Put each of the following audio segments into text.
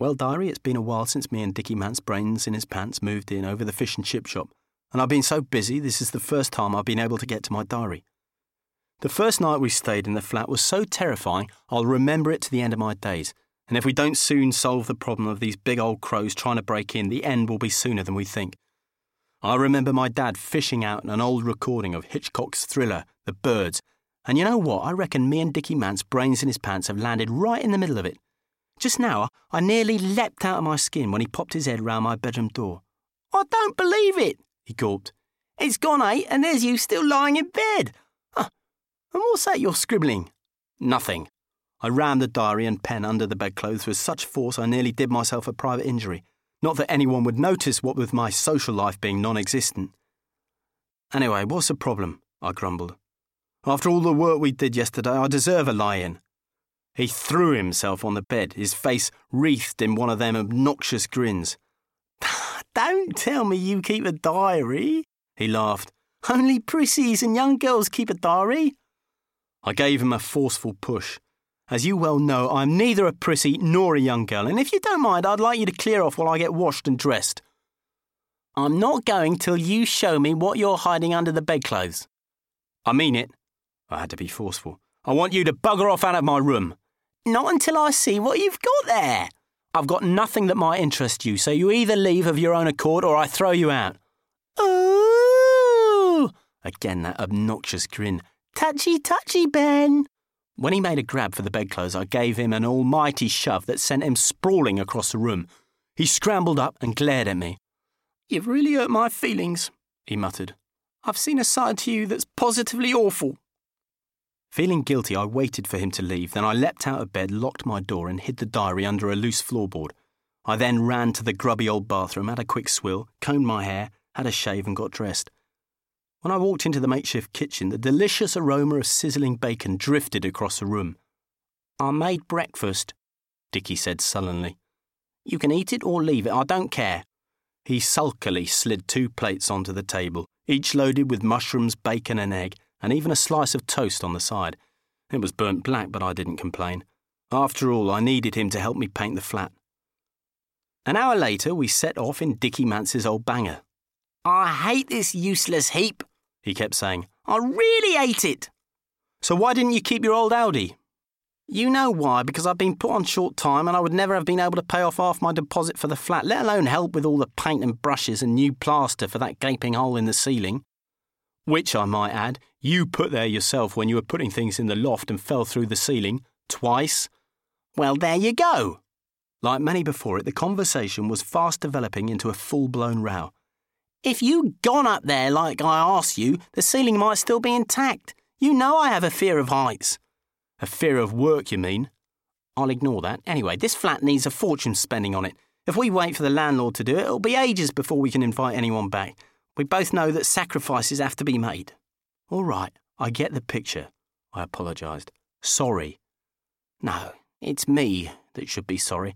Well, diary, it's been a while since me and Dickie Mance Brains in his pants moved in over the fish and chip shop, and I've been so busy this is the first time I've been able to get to my diary. The first night we stayed in the flat was so terrifying I'll remember it to the end of my days, and if we don't soon solve the problem of these big old crows trying to break in, the end will be sooner than we think. I remember my dad fishing out an old recording of Hitchcock's thriller, The Birds, and you know what? I reckon me and Dickie Mance brains in his pants have landed right in the middle of it. Just now, I nearly leapt out of my skin when he popped his head round my bedroom door. I don't believe it, he gulped. It's gone eight, and there's you still lying in bed. Huh. And what's that you're scribbling? Nothing. I rammed the diary and pen under the bedclothes with such force I nearly did myself a private injury. Not that anyone would notice what with my social life being non existent. Anyway, what's the problem? I grumbled. After all the work we did yesterday, I deserve a lie in. He threw himself on the bed, his face wreathed in one of them obnoxious grins. Don't tell me you keep a diary, he laughed. Only prissies and young girls keep a diary. I gave him a forceful push. As you well know, I'm neither a prissy nor a young girl, and if you don't mind, I'd like you to clear off while I get washed and dressed. I'm not going till you show me what you're hiding under the bedclothes. I mean it. I had to be forceful. I want you to bugger off out of my room. Not until I see what you've got there. I've got nothing that might interest you, so you either leave of your own accord or I throw you out. Ooh! Again, that obnoxious grin. Touchy, touchy, Ben. When he made a grab for the bedclothes, I gave him an almighty shove that sent him sprawling across the room. He scrambled up and glared at me. You've really hurt my feelings, he muttered. I've seen a side to you that's positively awful. Feeling guilty, I waited for him to leave. Then I leapt out of bed, locked my door, and hid the diary under a loose floorboard. I then ran to the grubby old bathroom, had a quick swill, combed my hair, had a shave, and got dressed. When I walked into the makeshift kitchen, the delicious aroma of sizzling bacon drifted across the room. I made breakfast, Dickie said sullenly. You can eat it or leave it, I don't care. He sulkily slid two plates onto the table, each loaded with mushrooms, bacon, and egg and even a slice of toast on the side. It was burnt black, but I didn't complain. After all, I needed him to help me paint the flat. An hour later, we set off in Dickie Mance's old banger. I hate this useless heap, he kept saying. I really hate it. So why didn't you keep your old Audi? You know why, because I've been put on short time and I would never have been able to pay off half my deposit for the flat, let alone help with all the paint and brushes and new plaster for that gaping hole in the ceiling which I might add, you put there yourself when you were putting things in the loft and fell through the ceiling twice. Well, there you go. Like many before it, the conversation was fast developing into a full blown row. If you'd gone up there like I asked you, the ceiling might still be intact. You know I have a fear of heights. A fear of work, you mean? I'll ignore that. Anyway, this flat needs a fortune spending on it. If we wait for the landlord to do it, it'll be ages before we can invite anyone back. We both know that sacrifices have to be made. All right, I get the picture, I apologised. Sorry. No, it's me that should be sorry.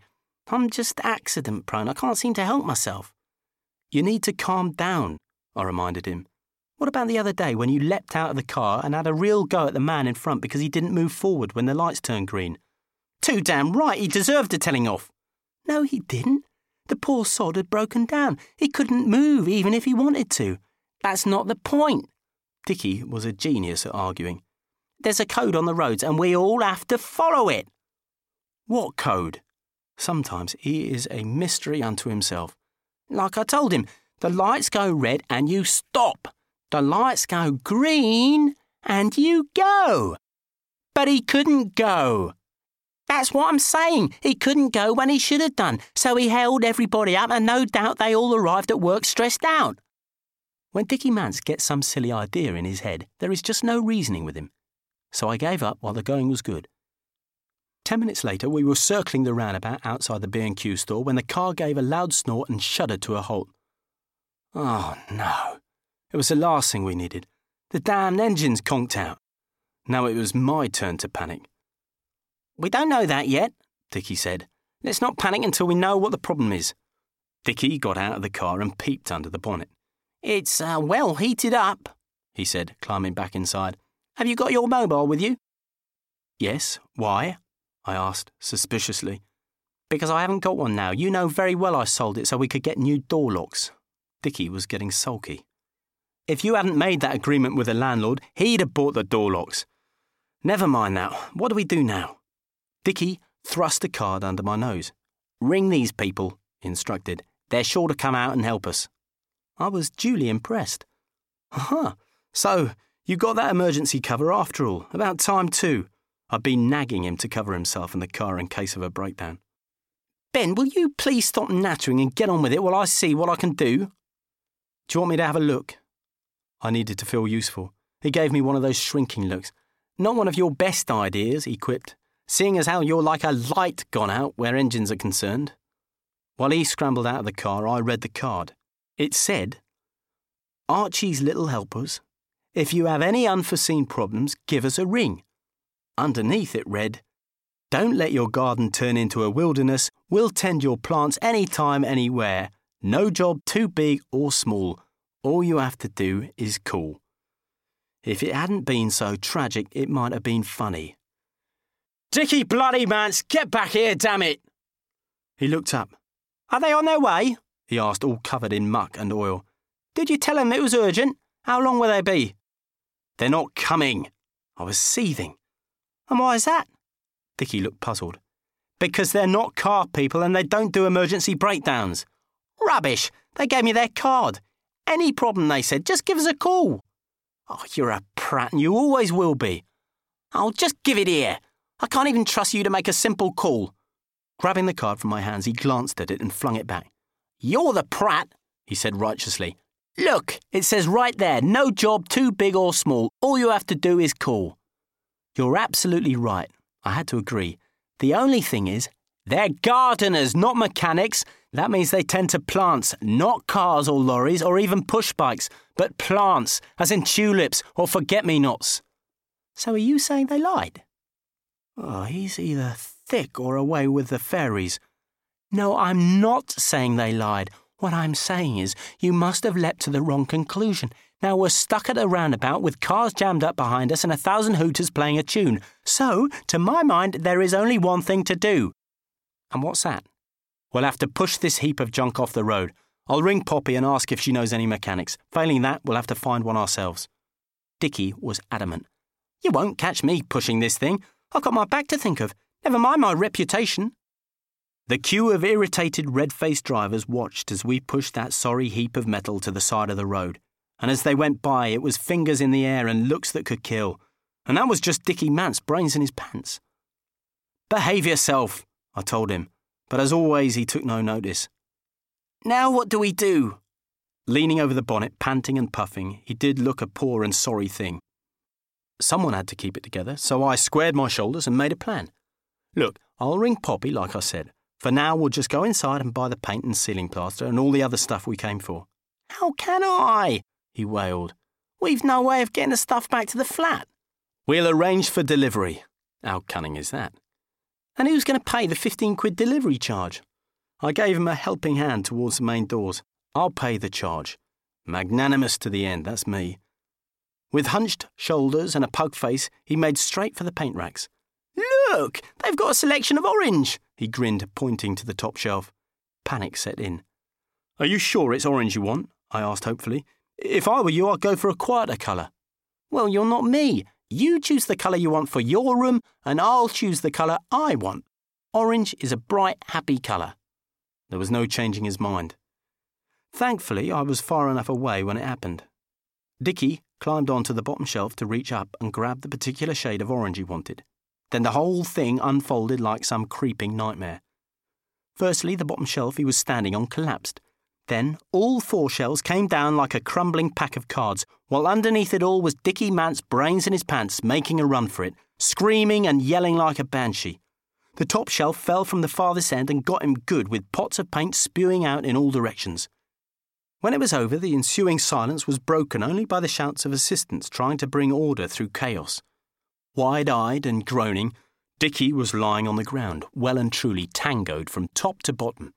I'm just accident prone. I can't seem to help myself. You need to calm down, I reminded him. What about the other day when you leapt out of the car and had a real go at the man in front because he didn't move forward when the lights turned green? Too damn right, he deserved a telling off. No, he didn't. The poor sod had broken down. He couldn't move even if he wanted to. That's not the point. Dickie was a genius at arguing. There's a code on the roads and we all have to follow it. What code? Sometimes he is a mystery unto himself. Like I told him, the lights go red and you stop. The lights go green and you go. But he couldn't go. That's what I'm saying. He couldn't go when he should have done, so he held everybody up, and no doubt they all arrived at work stressed out. When Dickie Mance gets some silly idea in his head, there is just no reasoning with him. So I gave up while the going was good. Ten minutes later, we were circling the roundabout outside the B&Q store when the car gave a loud snort and shuddered to a halt. Oh, no. It was the last thing we needed. The damned engine's conked out. Now it was my turn to panic. We don't know that yet, Dickie said. Let's not panic until we know what the problem is. Dickie got out of the car and peeped under the bonnet. It's uh, well heated up, he said, climbing back inside. Have you got your mobile with you? Yes. Why? I asked, suspiciously. Because I haven't got one now. You know very well I sold it so we could get new door locks. Dickie was getting sulky. If you hadn't made that agreement with the landlord, he'd have bought the door locks. Never mind that. What do we do now? Dickie thrust a card under my nose. Ring these people, he instructed. They're sure to come out and help us. I was duly impressed. Aha, so you got that emergency cover after all. About time, too. I'd been nagging him to cover himself in the car in case of a breakdown. Ben, will you please stop nattering and get on with it while I see what I can do? Do you want me to have a look? I needed to feel useful. He gave me one of those shrinking looks. Not one of your best ideas, he quipped, seeing as how you're like a light gone out where engines are concerned. While he scrambled out of the car, I read the card. It said, Archie's Little Helpers. If you have any unforeseen problems, give us a ring. Underneath it read, Don't let your garden turn into a wilderness. We'll tend your plants anytime, anywhere. No job too big or small. All you have to do is call. If it hadn't been so tragic, it might have been funny. Dickie Bloody Mance, get back here, damn it! He looked up. Are they on their way? He asked, all covered in muck and oil. Did you tell them it was urgent? How long will they be? They're not coming. I was seething. And why is that? Dickie looked puzzled. Because they're not car people and they don't do emergency breakdowns. Rubbish! They gave me their card. Any problem, they said, just give us a call. Oh, you're a prat and you always will be. I'll just give it here. I can't even trust you to make a simple call. Grabbing the card from my hands, he glanced at it and flung it back. You're the prat, he said righteously. Look, it says right there no job too big or small. All you have to do is call. You're absolutely right. I had to agree. The only thing is, they're gardeners, not mechanics. That means they tend to plants, not cars or lorries or even push bikes, but plants, as in tulips or forget me nots. So are you saying they lied? Oh, he's either thick or away with the fairies. No, I'm not saying they lied. What I'm saying is, you must have leapt to the wrong conclusion. Now we're stuck at a roundabout with cars jammed up behind us and a thousand hooters playing a tune. So, to my mind, there is only one thing to do. And what's that? We'll have to push this heap of junk off the road. I'll ring Poppy and ask if she knows any mechanics. Failing that, we'll have to find one ourselves. Dickie was adamant. You won't catch me pushing this thing. I've got my back to think of. Never mind my reputation. The queue of irritated, red faced drivers watched as we pushed that sorry heap of metal to the side of the road and as they went by, it was fingers in the air and looks that could kill. And that was just Dickie Mance, brains in his pants. Behave yourself, I told him, but as always, he took no notice. Now what do we do? Leaning over the bonnet, panting and puffing, he did look a poor and sorry thing. Someone had to keep it together, so I squared my shoulders and made a plan. Look, I'll ring Poppy, like I said. For now, we'll just go inside and buy the paint and ceiling plaster and all the other stuff we came for. How can I? he wailed. We've no way of getting the stuff back to the flat. We'll arrange for delivery. How cunning is that? And who's going to pay the 15 quid delivery charge? I gave him a helping hand towards the main doors. I'll pay the charge. Magnanimous to the end, that's me. With hunched shoulders and a pug face, he made straight for the paint racks. Look, they've got a selection of orange, he grinned, pointing to the top shelf. Panic set in. Are you sure it's orange you want? I asked hopefully. If I were you, I'd go for a quieter colour. Well, you're not me. You choose the colour you want for your room, and I'll choose the colour I want. Orange is a bright, happy colour. There was no changing his mind. Thankfully, I was far enough away when it happened. Dickie climbed onto the bottom shelf to reach up and grab the particular shade of orange he wanted. Then the whole thing unfolded like some creeping nightmare. Firstly, the bottom shelf he was standing on collapsed, then all four shells came down like a crumbling pack of cards, while underneath it all was Dickie Mance brains in his pants making a run for it, screaming and yelling like a banshee. The top shelf fell from the farthest end and got him good with pots of paint spewing out in all directions. When it was over, the ensuing silence was broken only by the shouts of assistants trying to bring order through chaos. Wide eyed and groaning, Dickie was lying on the ground, well and truly tangoed from top to bottom.